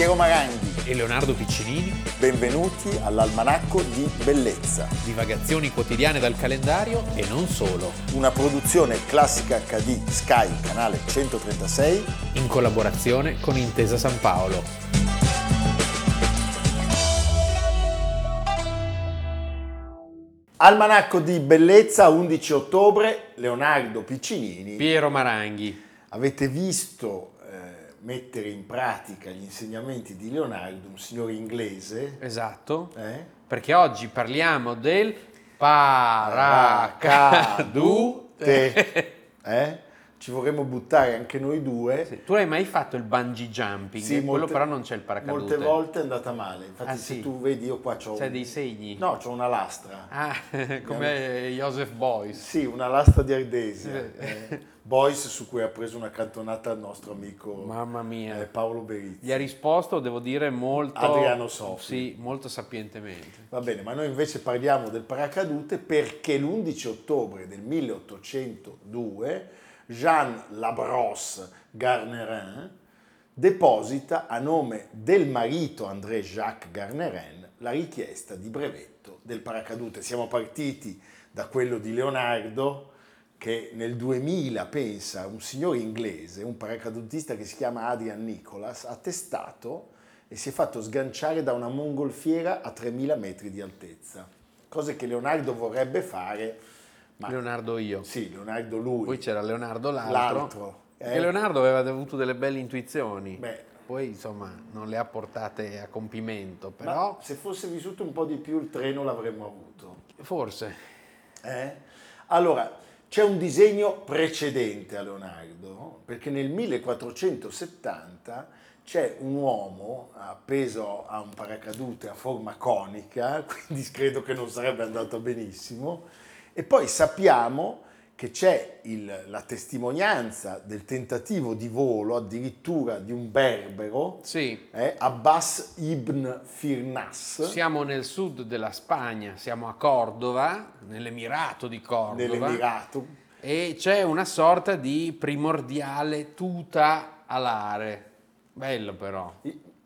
Piero Maranghi. e Leonardo Piccinini, Benvenuti all'Almanacco di Bellezza, divagazioni quotidiane dal calendario e non solo, una produzione classica HD Sky, canale 136. in collaborazione con Intesa San Paolo. Almanacco di Bellezza, 11 ottobre, Leonardo Piccinini. Piero Maranghi. Avete visto mettere in pratica gli insegnamenti di Leonardo, un signore inglese, Esatto, eh? perché oggi parliamo del paracadute. Eh? Ci vorremmo buttare anche noi due. Sì, Tu hai mai fatto il bungee jumping? Sì, Quello molte- però non c'è il paracadute. Molte volte è andata male. Infatti, Ah, se sì? tu vedi, io qua ho C'è dei segni? No, c'ho una lastra. Ah, come Joseph Beuys. Sì, una lastra di ardesia. Eh, Boys su cui ha preso una cantonata il nostro amico Mamma mia. eh, Paolo Berizzi. Gli ha risposto, devo dire, molto... Adriano Sofri. Sì, molto sapientemente. Va bene, ma noi invece parliamo del paracadute perché l'11 ottobre del 1802 Jean Labrosse Garnerin deposita a nome del marito André Jacques Garnerin la richiesta di brevetto del paracadute. Siamo partiti da quello di Leonardo che nel 2000, pensa, un signore inglese, un paracadutista che si chiama Adrian Nicholas, ha testato e si è fatto sganciare da una mongolfiera a 3000 metri di altezza. Cose che Leonardo vorrebbe fare, ma Leonardo io. sì, Leonardo lui. Poi c'era Leonardo l'altro. L'altro, eh. Leonardo aveva avuto delle belle intuizioni. Beh. Poi insomma non le ha portate a compimento, Ma però se fosse vissuto un po' di più il treno l'avremmo avuto. forse. Eh? Allora, c'è un disegno precedente a Leonardo, perché nel 1470 c'è un uomo appeso a un paracadute a forma conica, quindi credo che non sarebbe andato benissimo, e poi sappiamo che c'è il- la testimonianza del tentativo di volo addirittura di un berbero, Sì, eh, Abbas ibn Firnas, siamo nel sud della Spagna, siamo a Cordova, nell'Emirato di Cordova. nell'Emirato, E c'è una sorta di primordiale tuta alare. Bello però.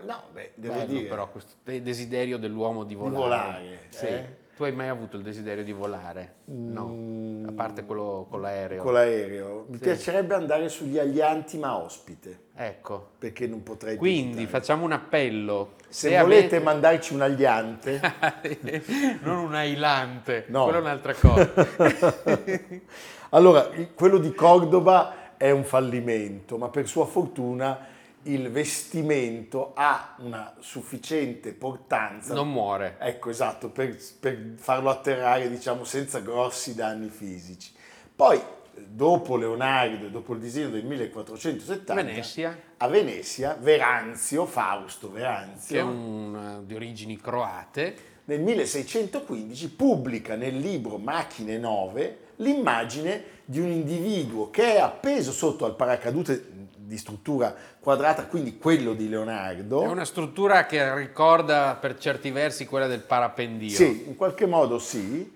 No, beh, devo Bello dire, però questo de- desiderio dell'uomo di volare. volare, Sì. eh? Tu hai mai avuto il desiderio di volare? No, Mm. a parte quello con l'aereo. con l'aereo. Mi Sì. piacerebbe andare sugli alianti ma ospite, Ecco. perché non potrei Quindi visitare. facciamo un appello. Se, volete mandarci un aliante, non un ailante, No. quello è un'altra cosa. allora, quello di Cordoba è un fallimento, ma per sua fortuna il vestimento ha una sufficiente portanza. non muore. Ecco, esatto, per, per farlo atterrare, diciamo, senza grossi danni fisici. Poi, dopo Leonardo e dopo il disegno del 1470, Venezia, a Venezia, Veranzio, Fausto che è Veranzio, un, eh, di origini croate, nel 1615 pubblica nel libro Macchine 9 l'immagine di un individuo che è appeso sotto al paracadute di struttura quadrata, quindi quello di Leonardo. è una struttura che ricorda per certi versi quella del parapendio. Sì, in qualche modo sì.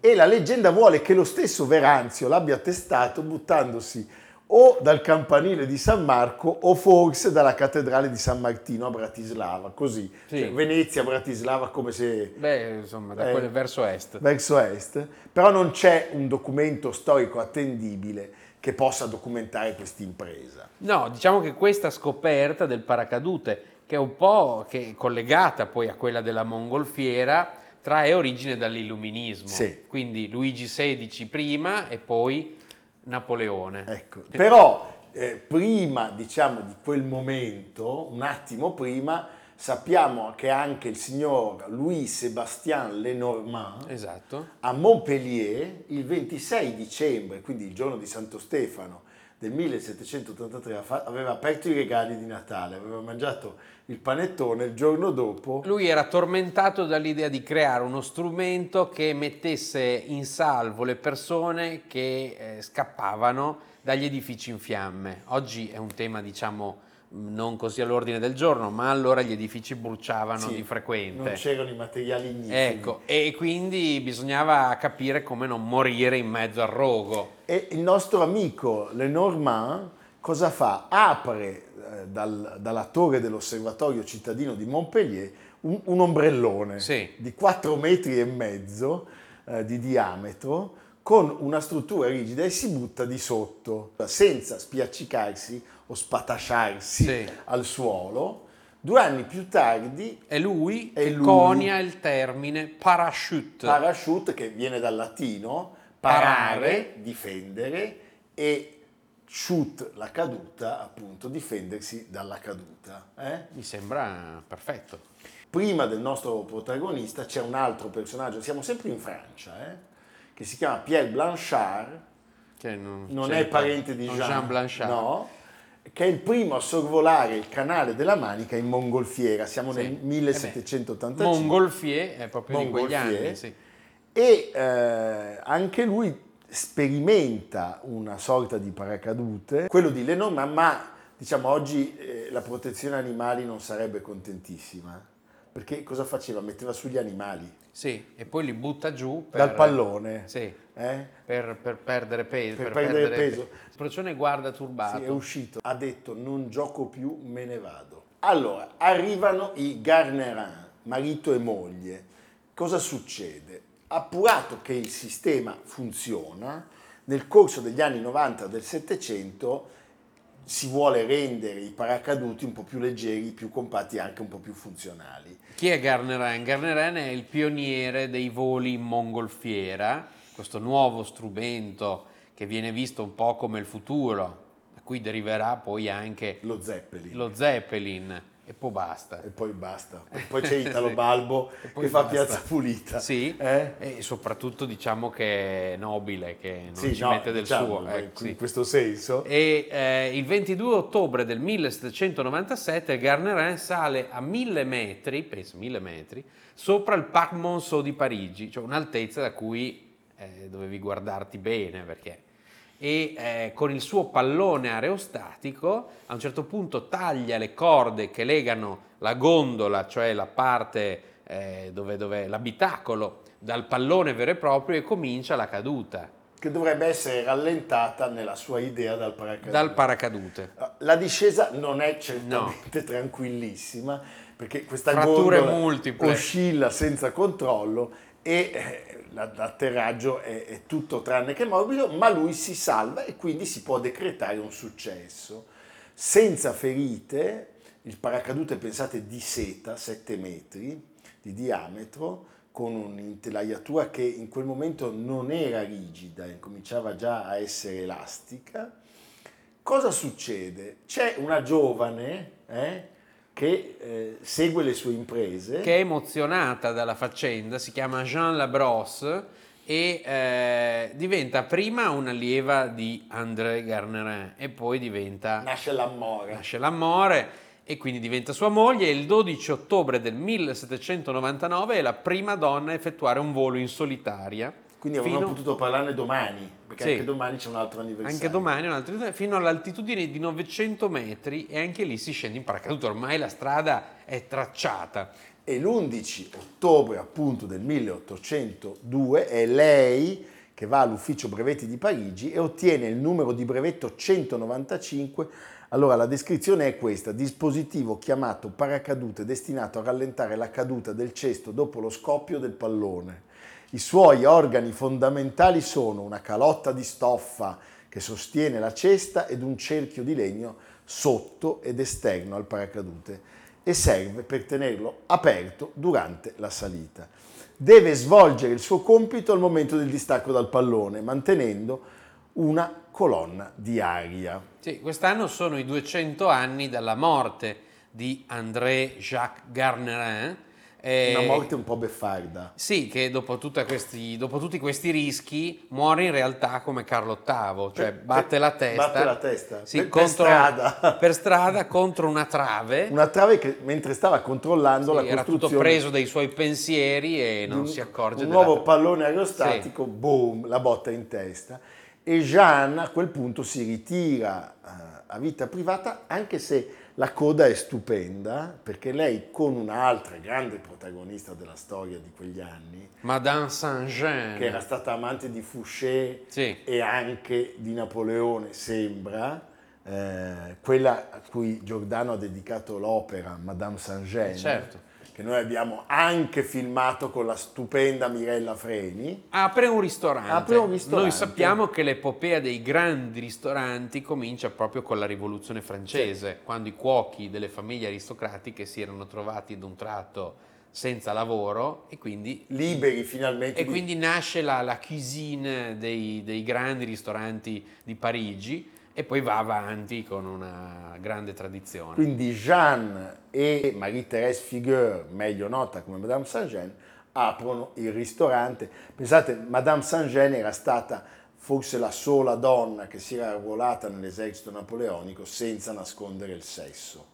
E la leggenda vuole che lo stesso Veranzio l'abbia testato buttandosi o dal campanile di San Marco o forse dalla cattedrale di San Martino a Bratislava, così. Sì. Cioè, Venezia, Bratislava come se Beh, insomma, da Eh. quel verso est. verso est, però non c'è un documento storico attendibile che possa documentare questa impresa. No, diciamo che questa scoperta del paracadute, che è un po' che è collegata poi a quella della mongolfiera, trae origine dall'illuminismo. Sì. Quindi Luigi XVI prima e poi Napoleone. Ecco. Però eh, prima, diciamo, di quel momento, un attimo prima, sappiamo che anche il signor Louis-Sébastien Lenormand Esatto. a Montpellier il 26 dicembre, quindi il giorno di Santo Stefano del 1783, fa- aveva aperto i regali di Natale, aveva mangiato il panettone il giorno dopo. Lui era tormentato dall'idea di creare uno strumento che mettesse in salvo le persone che eh, scappavano dagli edifici in fiamme. Oggi è un tema, diciamo, non così all'ordine del giorno, ma allora gli edifici bruciavano Sì, di frequente. Non c'erano i materiali ignifughi. Ecco, e quindi bisognava capire come non morire in mezzo al rogo. E il nostro amico Lenormand cosa fa? Apre eh, dal- dalla torre dell'osservatorio cittadino di Montpellier un, un ombrellone Sì. di 4 metri e mezzo eh, di diametro con una struttura rigida e si butta di sotto senza spiaccicarsi o spatasciarsi Sì. al suolo. Due anni più tardi È lui che conia il termine parachute. Parachute, che viene dal latino, Parare. parare, difendere, e shoot, la caduta, appunto, difendersi dalla caduta. eh? Mi sembra perfetto. Prima del nostro protagonista c'è un altro personaggio, siamo sempre in Francia, eh, che si chiama Pierre Blanchard, Che non non è parente di Jean, Jean Blanchard. no, che è il primo a sorvolare il canale della Manica in mongolfiera, siamo Sì. nel Eh beh, 1785. Montgolfier è proprio di quegli anni. Sì. e eh, anche lui sperimenta una sorta di paracadute, quello di Lenormand, ma diciamo oggi eh, la protezione animali non sarebbe contentissima, perché cosa faceva? Metteva sugli animali, Sì, e poi li butta giù per, dal pallone, Sì, eh? per, per perdere peso. Per perdere peso. Il procione guarda Sì, turbato. è uscito, ha detto non gioco più, me ne vado. Allora, arrivano i Garnerin, marito e moglie. Cosa succede? Appurato che il sistema funziona, nel corso degli anni 90 del Settecento si vuole rendere i paracaduti un po' più leggeri, più compatti e anche un po' più funzionali. Chi è Garneren? Garneren è il pioniere dei voli in mongolfiera, questo nuovo strumento che viene visto un po' come il futuro, da cui deriverà poi anche Lo Zeppelin. lo Zeppelin e poi basta. E poi basta. Poi c'è Italo Balbo E poi che fa basta. Piazza Pulita. Sì, Eh? e soprattutto diciamo che è nobile, che non Sì, ci no, mette del diciamo, suo. eh, in sì. questo senso. E eh, il 22 ottobre del 1797 il Garnerin sale a 1000 metri, penso 1000 metri, sopra il Parc Monceau di Parigi, cioè un'altezza da cui eh, dovevi guardarti bene perché... E eh, con il suo pallone aerostatico a un certo punto taglia le corde che legano la gondola, cioè la parte eh, dove, dove l'abitacolo, dal pallone vero e proprio e comincia la caduta che dovrebbe essere rallentata nella sua idea dal paracadute. dal paracadute. La discesa non è certamente tranquillissima perché questa Fratture gondola multiple. oscilla senza controllo e eh, la- l'atterraggio è, è tutto tranne che morbido, ma lui si salva e quindi si può decretare un successo. Senza ferite, il paracadute pensate di seta, 7 metri di diametro, con un'intelaiatura che in quel momento non era rigida, cominciava già a essere elastica. Cosa succede? C'è una giovane eh, che eh, segue le sue imprese. che è emozionata dalla faccenda, si chiama Jean Labrosse e eh, diventa prima un'allieva di André Garnerin e poi diventa nasce l'amore. nasce l'amore e quindi diventa sua moglie e il 12 ottobre del 1799 è la prima donna a effettuare un volo in solitaria. Quindi avremmo fino- potuto parlarne domani, perché Sì. anche domani c'è un altro anniversario. Anche domani un altro- fino all'altitudine di 900 metri e anche lì si scende in paracadute, ormai la strada è tracciata. E l'11 ottobre appunto del 1802 è lei che va all'ufficio brevetti di Parigi e ottiene il numero di brevetto 195. Allora la descrizione è questa, dispositivo chiamato paracadute destinato a rallentare la caduta del cesto dopo lo scoppio del pallone. I suoi organi fondamentali sono una calotta di stoffa che sostiene la cesta ed un cerchio di legno sotto ed esterno al paracadute e serve per tenerlo aperto durante la salita. Deve svolgere il suo compito al momento del distacco dal pallone, mantenendo una colonna di aria. Sì, quest'anno sono i 200 anni dalla morte di André Jacques Garnerin. Eh, Una morte un po' beffarda. Sì, che dopo, questi- dopo tutti questi rischi muore in realtà come Carlo VIII, cioè Per- batte per- la testa. batte la testa, Sì, per- contro- strada. per strada contro una trave. Una trave che mentre stava controllando la Sì, era tutto costruzione preso dai suoi pensieri e non un- si accorge un della- nuovo pallone aerostatico, boom, la botta in testa. E Jeanne a quel punto si ritira eh, a vita privata, anche se la coda è stupenda, perché lei con un'altra grande protagonista della storia di quegli anni, Madame Saint-Jean. che era stata amante di Fouché Sì. e anche di Napoleone, sembra, eh, quella a cui Giordano ha dedicato l'opera, Madame Saint-Gene, Certo. Che noi abbiamo anche filmato con la stupenda Mirella Freni. Apre un ristorante. Apre un ristorante. Noi sappiamo che l'epopea dei grandi ristoranti comincia proprio con la rivoluzione francese, quando i cuochi delle famiglie aristocratiche si erano trovati ad un tratto senza lavoro e quindi, Liberi finalmente e di- quindi nasce la, la cuisine dei, dei grandi ristoranti di Parigi e poi va avanti con una grande tradizione. Quindi Jeanne e Marie-Thérèse Figueur, meglio nota come Madame Saint-Gene, aprono il ristorante. Pensate, Madame Saint-Gene era stata forse la sola donna che si era arruolata nell'esercito napoleonico senza nascondere il sesso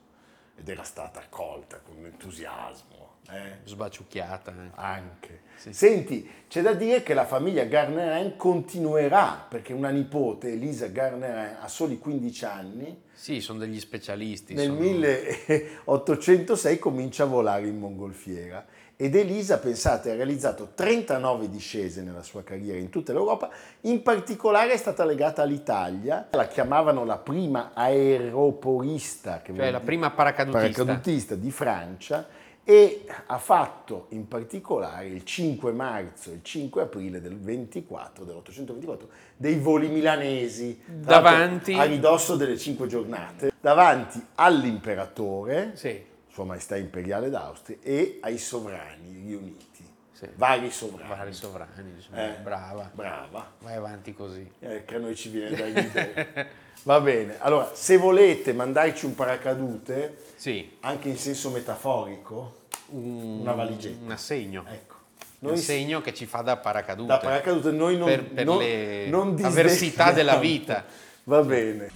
ed era stata accolta con entusiasmo. Eh. Sbaciucchiata. eh. Anche. Sì. Senti, c'è da dire che la famiglia Garnerin continuerà, perché una nipote, Elisa Garnerin, ha soli 15 anni, Sì, sono degli specialisti. nel sono- 1806 comincia a volare in mongolfiera ed Elisa, pensate, ha realizzato 39 discese nella sua carriera in tutta l'Europa, in particolare è stata legata all'Italia, la chiamavano la prima aeroporista, Cioè la prima paracadutista. paracadutista di Francia e ha fatto in particolare il 5 marzo e il 5 aprile del 24, dell'824, dei voli milanesi Davanti- a ridosso delle cinque giornate, davanti all'imperatore, Sì, Sua Maestà Imperiale d'Austria, e ai sovrani riuniti, sì. vari sovrani. Vari sovrani, insomma, Eh, brava. Brava. Vai avanti così. Eh, che a noi ci viene da ridere. Va bene, allora se volete mandarci un paracadute, Sì, anche in senso metaforico, un, Una valigetta. Un assegno. ecco. un Noi segno che ci fa da paracadute. da paracadute noi non, per, per non- le non avversità della vita. Va bene.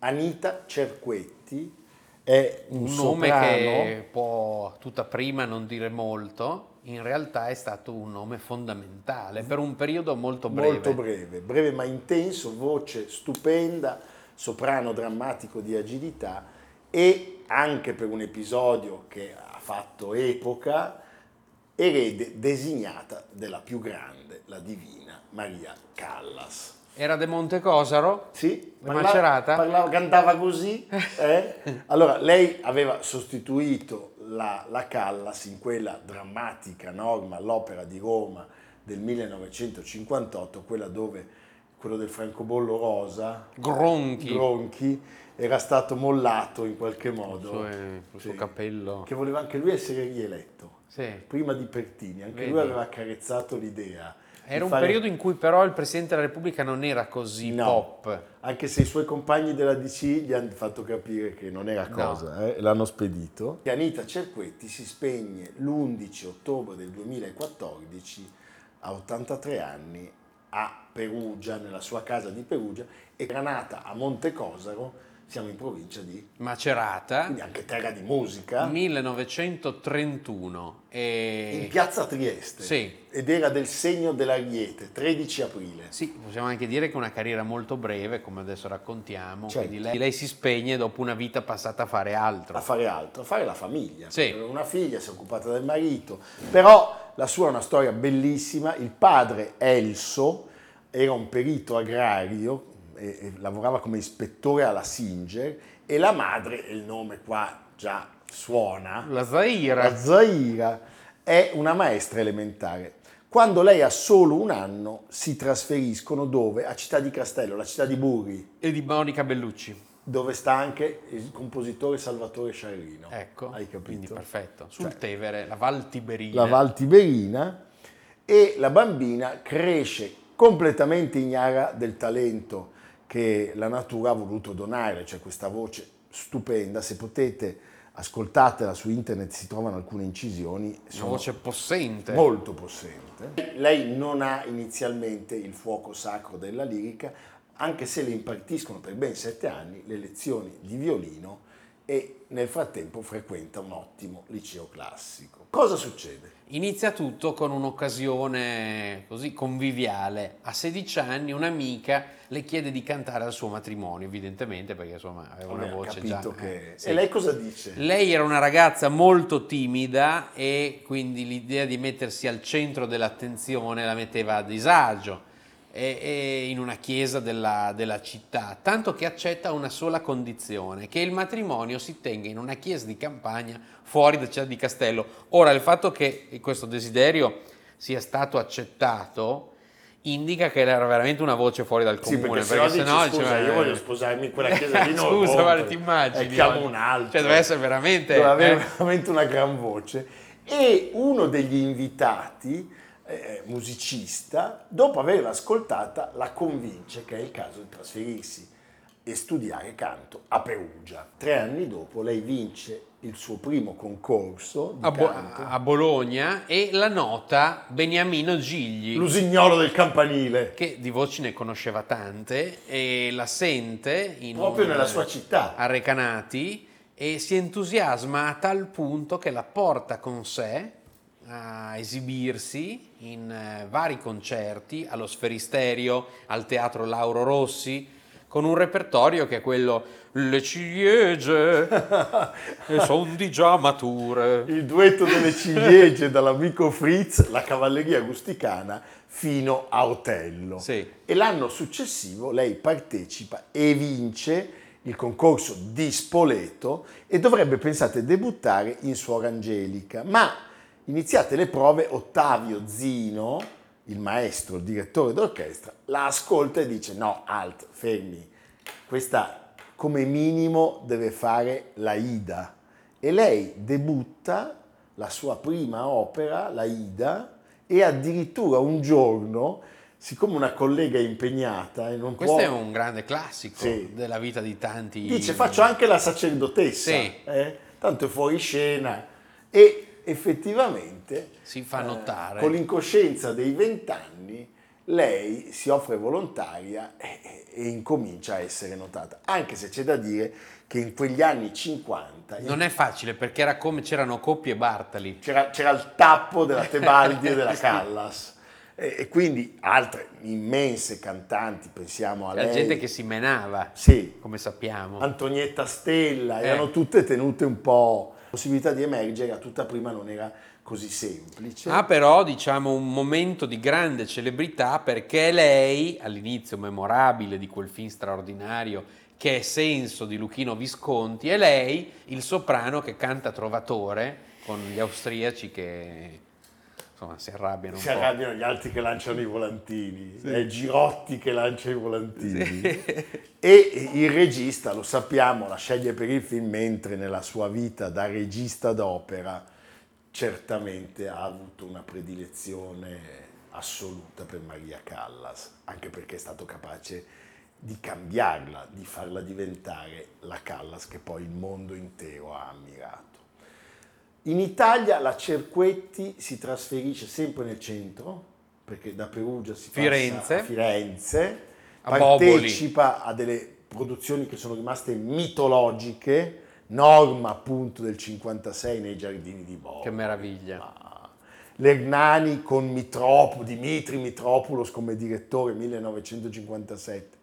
Anita Cerquetti è un, Un nome soprano che può tutta prima non dire molto, in realtà è stato un nome fondamentale per un periodo molto breve. molto breve, breve ma intenso, voce stupenda, soprano drammatico di agilità e anche per un episodio che ha fatto epoca, erede designata della più grande, la divina Maria Callas. Era De Montecosaro? Sì, La Macerata? parlava- cantava così. eh? Allora, lei aveva sostituito la, la Callas in quella drammatica norma all'Opera di Roma del 1958, quella dove quello del francobollo rosa, Gronchi. Gronchi, era stato mollato in qualche modo. suo- il suo capello. Che voleva anche lui essere rieletto. Sì. Prima di Pertini, anche Vedi. lui aveva accarezzato l'idea. Era un fare- periodo in cui però il Presidente della Repubblica non era così No. pop. Anche se i suoi compagni della DC gli hanno fatto capire che non era No. cosa, eh, e l'hanno spedito. E Anita Cerquetti si spegne l'11 ottobre del 2014 a 83 anni a Perugia, nella sua casa di Perugia, e era nata a Montecosaro, siamo in provincia di, Macerata, quindi anche terra di musica, 1931. E... in piazza Trieste. Sì. Ed era del segno dell'Ariete, 13 aprile. Sì, possiamo anche dire che una carriera molto breve, come adesso raccontiamo. Certo. Quindi lei, lei si spegne dopo una vita passata a fare altro. a fare altro, a fare la famiglia. Sì. Aveva Una figlia, si è occupata del marito, però la sua è una storia bellissima. Il padre Elso era un perito agrario, e, e lavorava come ispettore alla Singer e la madre, il nome qua già suona, La Zaira. la Zaira, è una maestra elementare. Quando lei ha solo un anno si trasferiscono dove? A Città di Castello, la città di Burri, E di Monica Bellucci. dove sta anche il compositore Salvatore Sciarrino. Ecco, Hai capito? quindi perfetto. Sul Cioè, Tevere, la Val Tiberina. la Val Tiberina e la bambina cresce completamente ignara del talento che la natura ha voluto donare, cioè questa voce stupenda, se potete ascoltatela su internet si trovano alcune incisioni, Una voce possente. molto possente. Lei non ha inizialmente il fuoco sacro della lirica, anche se le impartiscono per ben sette anni le lezioni di violino e nel frattempo frequenta un ottimo liceo classico. Cosa succede? Inizia tutto con un'occasione così conviviale. A 16 anni un'amica le chiede di cantare al suo matrimonio, evidentemente perché insomma aveva una voce già. che... eh, sì. E lei cosa dice? Lei era una ragazza molto timida e quindi l'idea di mettersi al centro dell'attenzione la metteva a disagio in una chiesa della, della città, tanto che accetta una sola condizione, che il matrimonio si tenga in una chiesa di campagna fuori da Città di Castello. Ora, il fatto che questo desiderio sia stato accettato indica che era veramente una voce fuori dal Sì, comune, perché se no dici, scusa, diceva, io eh, voglio sposarmi in quella chiesa lì, non Scusa, rompere. guarda, ti immagini? E chiamo oggi? un altro. Cioè, deve essere veramente... Deve avere eh, veramente una gran voce. E uno degli invitati, eh, musicista, dopo averla ascoltata, la convince che è il caso di trasferirsi e studiare canto a Perugia. Tre anni dopo lei vince il suo primo concorso a, Bo- a Bologna e la nota Beniamino Gigli, L'usignolo del campanile, che di voci ne conosceva tante e la sente proprio un- nella sua città. a Recanati e si entusiasma a tal punto che la porta con sé a esibirsi in eh, vari concerti allo Sferisterio, al Teatro Lauro Rossi, con un repertorio che è quello Le ciliegie sono di già mature. Il duetto delle ciliegie dall'amico Fritz, la cavalleria rusticana, fino a Otello. Sì. E l'anno successivo lei partecipa e vince il concorso di Spoleto e dovrebbe, pensate, debuttare in Suora Angelica. Ma iniziate le prove, Ottavio Zino, il maestro, il direttore d'orchestra, la ascolta e dice no, alt, fermi, questa come minimo deve fare la Ida. E lei debutta la sua prima opera, la Ida, e addirittura un giorno, siccome una collega è impegnata e non Questo può... è un grande classico Sì. della vita di tanti. Dice faccio anche la sacerdotessa, Sì. eh? tanto è fuori scena. E effettivamente, Si fa eh, notare. con l'incoscienza dei vent'anni, lei si offre volontaria e, e- e incomincia a essere notata. Anche se c'è da dire che in quegli anni 50 Non è facile perché era come c'erano Coppi e Bartali. c'era, c'era il tappo della Tebaldi e della Callas. E, quindi altre immense cantanti, pensiamo a C'era lei. gente che si menava, Sì, come sappiamo. Antonietta Stella, Eh. erano tutte tenute un po'. Possibilità di emergere a tutta prima non era così semplice. Ha però, diciamo, un momento di grande celebrità perché lei, all'inizio memorabile di quel film straordinario che è Senso di Luchino Visconti, è lei il soprano che canta Trovatore con gli austriaci che insomma si arrabbiano si arrabbiano gli altri che lanciano i volantini, è Girotti che lancia i volantini. E il regista, lo sappiamo, la sceglie per il film, mentre nella sua vita da regista d'opera certamente ha avuto una predilezione assoluta per Maria Callas, anche perché è stato capace di cambiarla, di farla diventare la Callas che poi il mondo intero ha ammirato. In Italia la Cerquetti si trasferisce sempre nel centro, perché da Perugia si passa Firenze. a Firenze, A Boboli. partecipa a delle produzioni che sono rimaste mitologiche, norma appunto del 56 nei giardini di Boboli. Che meraviglia. Ah, L'Ernani con Mitropo, Dimitri Mitropoulos come direttore 1957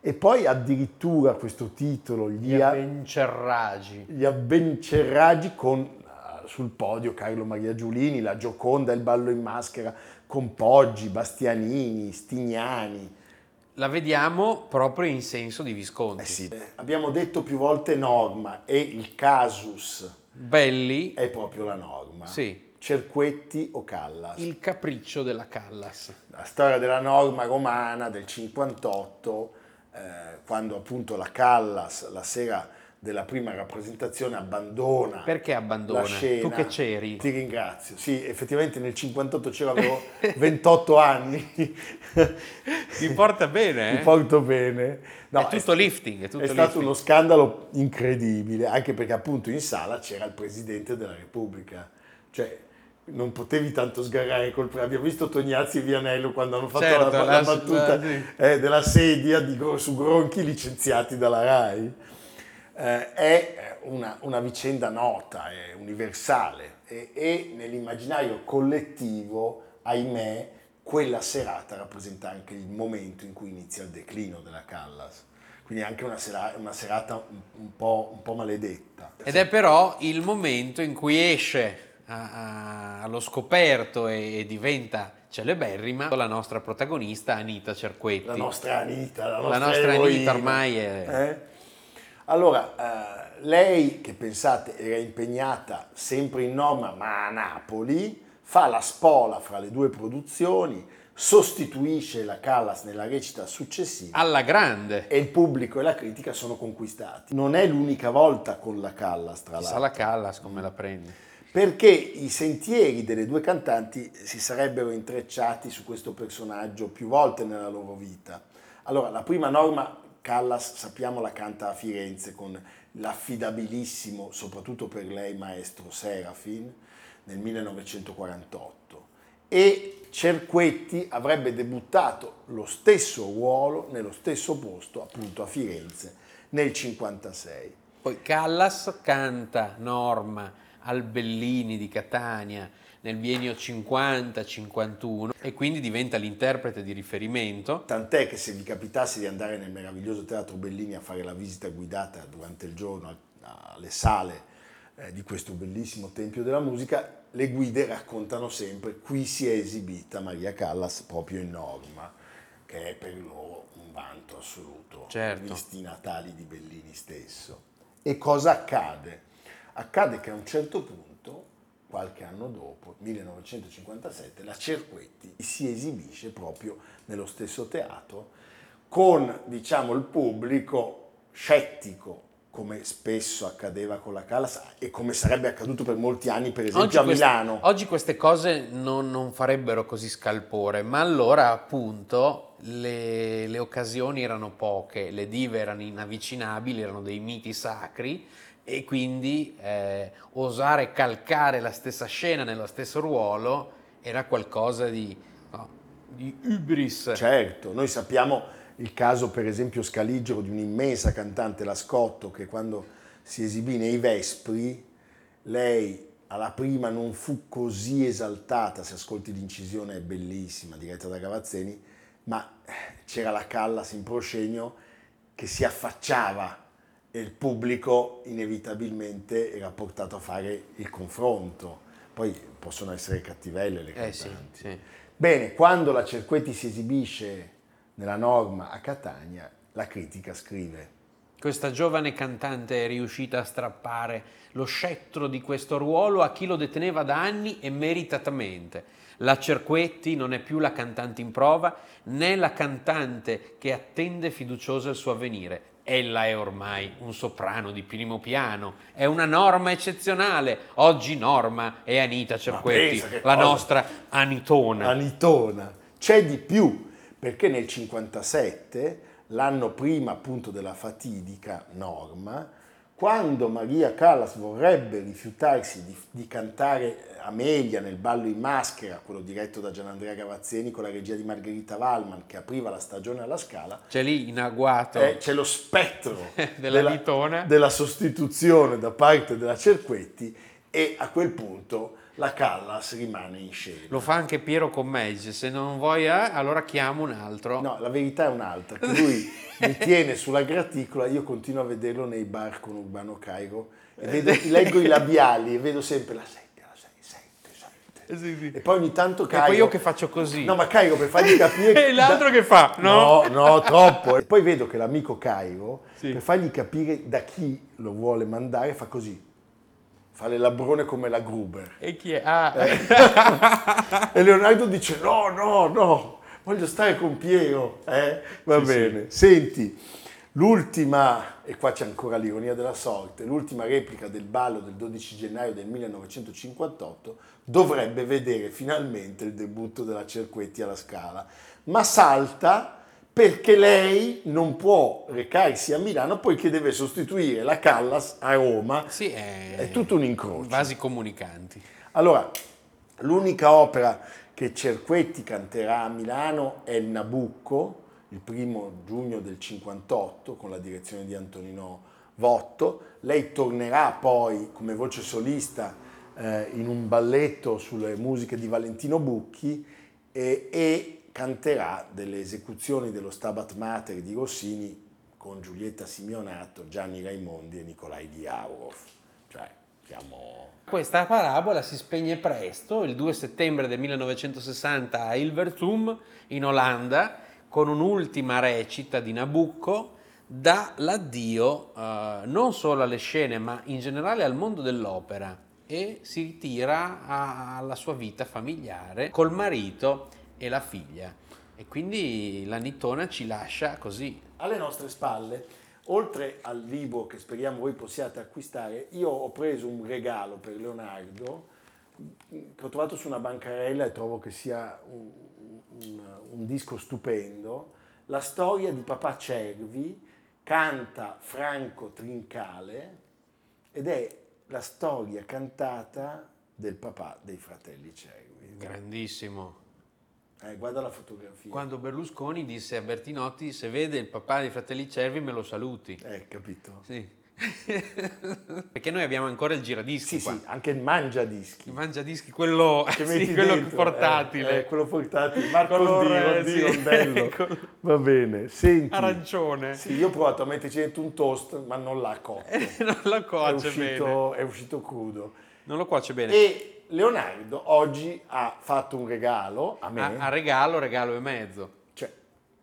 e poi addirittura questo titolo Gli gli, a- Abencerragi. gli Abbencerragi con sul podio Carlo Maria Giulini, la Gioconda, il ballo in maschera con Poggi, Bastianini, Stignani. La vediamo proprio in senso di Visconti. Eh sì, eh, abbiamo detto più volte norma e il casus Belli, è proprio la norma. Sì. Cerquetti o Callas. il capriccio della Callas. la storia della norma romana del 58, eh, quando appunto la Callas la sera della prima rappresentazione abbandona Perché abbandona? la scena. Tu che c'eri? Ti ringrazio. Sì, effettivamente nel 58 c'ero, avevo 28 anni. Ti porta bene, eh? porto bene. No, è tutto lifting, è tutto è stato lifting. uno scandalo incredibile, anche perché appunto in sala c'era il Presidente della Repubblica. Cioè, non potevi tanto sgarrare col pre- Abbiamo visto Tognazzi e Vianello quando hanno fatto Certo, la, la- la battuta la- sì. eh, della sedia di, su Gronchi licenziati dalla RAI. Eh, è una, una, vicenda nota, è universale e, e nell'immaginario collettivo, ahimè, quella serata rappresenta anche il momento in cui inizia il declino della Callas. Quindi anche una, sera, una serata un, un, po', un, po', maledetta. Ed è però il momento in cui esce a, a, allo scoperto e, e diventa celeberrima la nostra protagonista Anita Cerquetti. La nostra Anita, la nostra, la nostra Anita ormai è... Eh? Allora, eh, lei che pensate era impegnata sempre in norma ma a Napoli, fa la spola fra le due produzioni, sostituisce la Callas nella recita successiva. Alla grande. E il pubblico e la critica sono conquistati. Non è l'unica volta con la Callas, tra l'altro. Sa la Callas come la prende. Perché i sentieri delle due cantanti si sarebbero intrecciati su questo personaggio più volte nella loro vita. Allora, la prima norma Callas sappiamo la canta a Firenze con l'affidabilissimo, soprattutto per lei, maestro Serafin nel 1948 e Cerquetti avrebbe debuttato lo stesso ruolo nello stesso posto appunto a Firenze nel 1956. Poi Callas canta Norma al Bellini di Catania nel biennio 50-51 e quindi diventa l'interprete di riferimento. Tant'è che se vi capitasse di andare nel meraviglioso Teatro Bellini a fare la visita guidata durante il giorno alle sale eh, di questo bellissimo Tempio della Musica, le guide raccontano sempre qui si è esibita Maria Callas proprio in norma, che è per loro un vanto assoluto, certo. visti i Natali di Bellini stesso. E cosa accade? Accade che a un certo punto qualche anno dopo, 1957, la Cerquetti si esibisce proprio nello stesso teatro con, diciamo, il pubblico scettico, come spesso accadeva con la Callas e come sarebbe accaduto per molti anni, per esempio oggi a queste, Milano. Oggi queste cose non, non, farebbero così scalpore, ma allora appunto le, le occasioni erano poche, le dive erano inavvicinabili, erano dei miti sacri e quindi eh, osare calcare la stessa scena nello stesso ruolo era qualcosa di, no, di ubris. Certo, noi sappiamo il caso per esempio scaligero di un'immensa cantante, la Scotto, che quando si esibì nei Vespri, lei alla prima non fu così esaltata, se ascolti l'incisione è bellissima, diretta da Gavazzeni, ma c'era la Callas in proscenio che si affacciava e il pubblico inevitabilmente era portato a fare il confronto. Poi possono essere cattivelle le cantanti. Eh sì, sì. Bene, quando la Cerquetti si esibisce nella norma a Catania, la critica scrive questa giovane cantante è riuscita a strappare lo scettro di questo ruolo a chi lo deteneva da anni e meritatamente. La Cerquetti non è più la cantante in prova, né la cantante che attende fiduciosa il suo avvenire. Ella è ormai un soprano di primo piano, è una norma eccezionale. Oggi Norma è Anita Cerquetti, la cosa. nostra Anitona. Anitona. C'è di più, perché nel 57, l'anno prima appunto della fatidica Norma, quando Maria Callas vorrebbe rifiutarsi di, di, cantare Amelia nel ballo in maschera, quello diretto da Gianandrea Gavazzeni con la regia di Margherita Wallman che apriva la stagione alla Scala, c'è lì in agguato. eh, c'è lo spettro della, della, della sostituzione da parte della Cerquetti e a quel punto la Callas rimane in scena. Lo fa anche Piero Commeggi, se non vuoi eh, allora chiamo un altro. No, la verità è un'altra, che lui mi tiene sulla graticola, io continuo a vederlo nei bar con Urbano Cairo, e vedo, leggo i labiali e vedo sempre la 7, la 6, 7, 7. Sì, sì. E poi ogni tanto Cairo... E poi io che faccio così. No, ma Cairo per fargli capire... e l'altro da... che fa? No? no, no, troppo. E poi vedo che l'amico Cairo, sì. per fargli capire da chi lo vuole mandare, fa così fa le labrone come la Gruber. E chi è? Ah. Eh. e Leonardo dice no, no, no, voglio stare con Piero. Eh? Va sì, bene. Sì. Senti, l'ultima, e qua c'è ancora l'ironia della sorte, l'ultima replica del ballo del 12 gennaio del 1958 dovrebbe vedere finalmente il debutto della Cerquetti alla Scala, ma salta perché lei non può recarsi a Milano poiché deve sostituire la Callas a Roma. Sì, è, è tutto un incrocio. Vasi comunicanti. Allora, l'unica opera che Cerquetti canterà a Milano è il Nabucco, il primo giugno del 58, con la direzione di Antonino Votto. Lei tornerà poi come voce solista eh, in un balletto sulle musiche di Valentino Bucchi e, e canterà delle esecuzioni dello Stabat Mater di Rossini con Giulietta Simeonato, Gianni Raimondi e Nicolai Diaurov. Cioè, siamo... Questa parabola si spegne presto, il 2 settembre del 1960 a Hilversum, in Olanda, con un'ultima recita di Nabucco, dà l'addio eh, non solo alle scene, ma in generale al mondo dell'opera e si ritira a- alla sua vita familiare col marito e la figlia. E quindi la Nittona ci lascia così. Alle nostre spalle, oltre al libro che speriamo voi possiate acquistare, io ho preso un regalo per Leonardo che ho trovato su una bancarella e trovo che sia un, un- un disco stupendo. La storia di papà Cervi canta Franco Trincale ed è la storia cantata del papà dei fratelli Cervi. Grandissimo. Eh, guarda la fotografia. Quando Berlusconi disse a Bertinotti se vede il papà dei fratelli Cervi me lo saluti. Eh, capito? Sì. Perché noi abbiamo ancora il giradischi Sì, qua. sì, anche il mangiadischi. Il mangiadischi, quello, che sì, quello dentro, portatile. eh, eh, quello portatile, Marco Color, Di, eh, di sì. Rondello. Col- Va bene, senti. Arancione. Sì, io ho provato a metterci dentro un toast, ma non l'ha cotto. non lo È cuoce bene. uscito, è uscito crudo. Non lo cuoce bene. E Leonardo oggi ha fatto un regalo a me, A, a regalo, regalo e mezzo. cioè,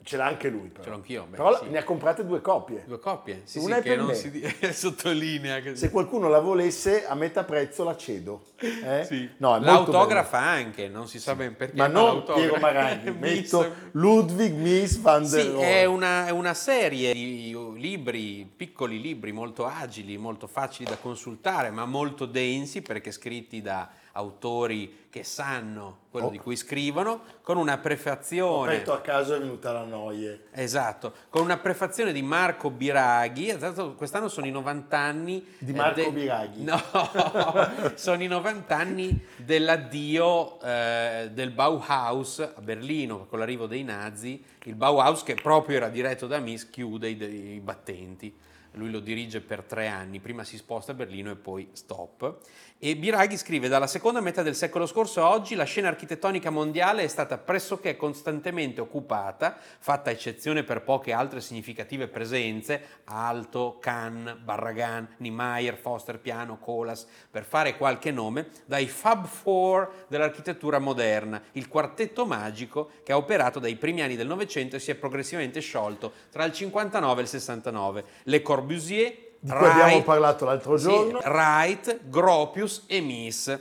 ce l'ha anche lui però. Ce l'ho anch'io, beh, però sì. ne ha comprate due copie. Due coppie. Sì, Una sì, è che per non me. si sottolinea. Che... Se qualcuno la volesse a metà prezzo la cedo. eh? Sì. No, L'autografa anche, non si sa ben perché. Ma non l'autografa- Piero Maranghi, Miss- metto Ludwig Mies van der Sì, Rohe. è una, è una serie di libri, piccoli libri molto agili, molto facili da consultare, ma molto densi perché scritti da autori che sanno quello Oh. di cui scrivono, con una prefazione. aperto a caso è venuta la noia. Esatto, con una prefazione di Marco Biraghi, esatto, quest'anno sono i 90 anni Di eh, Marco Biraghi? No, sono i 90 anni dell'addio eh, del Bauhaus a Berlino con l'arrivo dei nazi, il Bauhaus che proprio era diretto da Mies chiude i, i battenti. Lui lo dirige per tre anni, prima si sposta a Berlino e poi stop. E Biraghi scrive: Dalla seconda metà del secolo scorso a oggi la scena architettonica mondiale è stata pressoché costantemente occupata, fatta eccezione per poche altre significative presenze, Alto, Kahn, Barragan, Niemeyer, Foster Piano, Colas, per fare qualche nome, dai Fab Four dell'architettura moderna, il quartetto magico che ha operato dai primi anni del Novecento e si è progressivamente sciolto tra il 59 e il 69. Le Corbusier, Di cui abbiamo Wright, parlato l'altro sì, giorno. Wright, Gropius e Mies.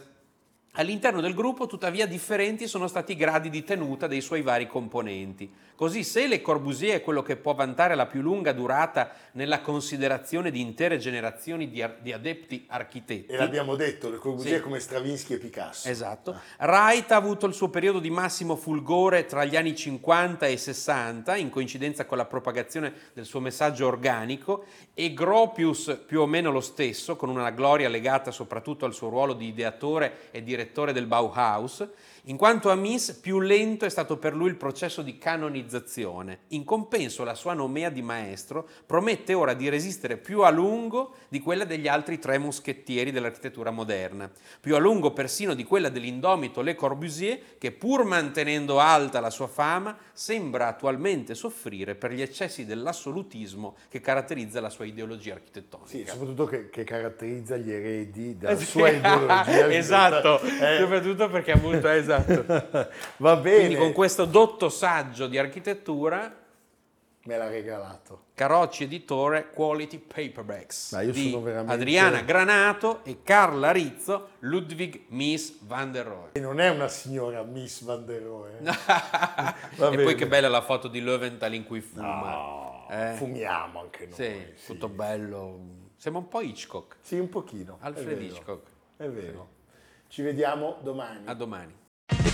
All'interno del gruppo, tuttavia, differenti sono stati i gradi di tenuta dei suoi vari componenti. Così, se Le Corbusier è quello che può vantare la più lunga durata nella considerazione di intere generazioni di, ar- di adepti architetti, E l'abbiamo detto, le Corbusier Sì. come Stravinsky e Picasso. Esatto. Wright ha avuto il suo periodo di massimo fulgore tra gli anni 50 e 60, in coincidenza con la propagazione del suo messaggio organico, e Gropius più o meno lo stesso, con una gloria legata soprattutto al suo ruolo di ideatore e direttore del Bauhaus. In quanto a Mies, più lento è stato per lui il processo di canonizzazione. In compenso, la sua nomea di maestro promette ora di resistere più a lungo di quella degli altri tre moschettieri dell'architettura moderna, più a lungo persino di quella dell'indomito Le Corbusier, che pur mantenendo alta la sua fama, sembra attualmente soffrire per gli eccessi dell'assolutismo che caratterizza la sua ideologia architettonica. Sì, soprattutto che, che caratterizza gli eredi della Eh sua ideologia. esatto, Eh, soprattutto perché ha molto esatto. Va bene, Quindi con questo dotto saggio di architettura, me l'ha regalato. Carocci Editore Quality Paperbacks Ma io di sono veramente- Adriana Granato e Carla Rizzo, Ludwig Mies van der Rohe. E non è una signora Miss Van der Rohe. eh. e bene. poi che bella la foto di Löwenthal in cui fuma. No, Eh. fumiamo anche noi. Sì, tutto bello. Sembra un po' Hitchcock. Sì, un pochino. è Alfred vero. Hitchcock. È vero. Ci vediamo domani. A domani.